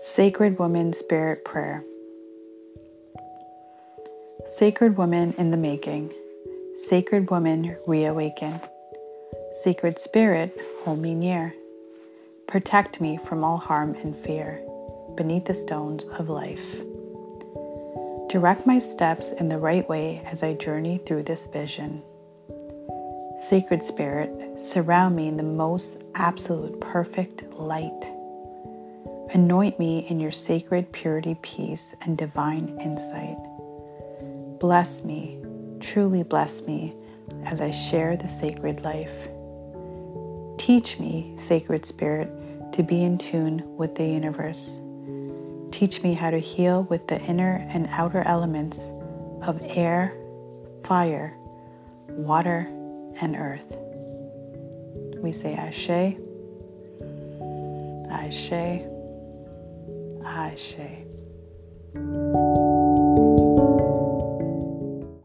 Sacred Woman Spirit Prayer. Sacred Woman in the Making. Sacred Woman Reawaken. Sacred Spirit, hold me near. Protect me from all harm and fear beneath the stones of life. Direct my steps in the right way as I journey through this vision. Sacred Spirit, surround me in the most absolute perfect light. Anoint me in your sacred purity, peace, and divine insight. Bless me, truly bless me, as I share the sacred life. Teach me, Sacred Spirit, to be in tune with the universe. Teach me how to heal with the inner and outer elements of air, fire, water, and earth. We say Ashe, Ashe, Ashe.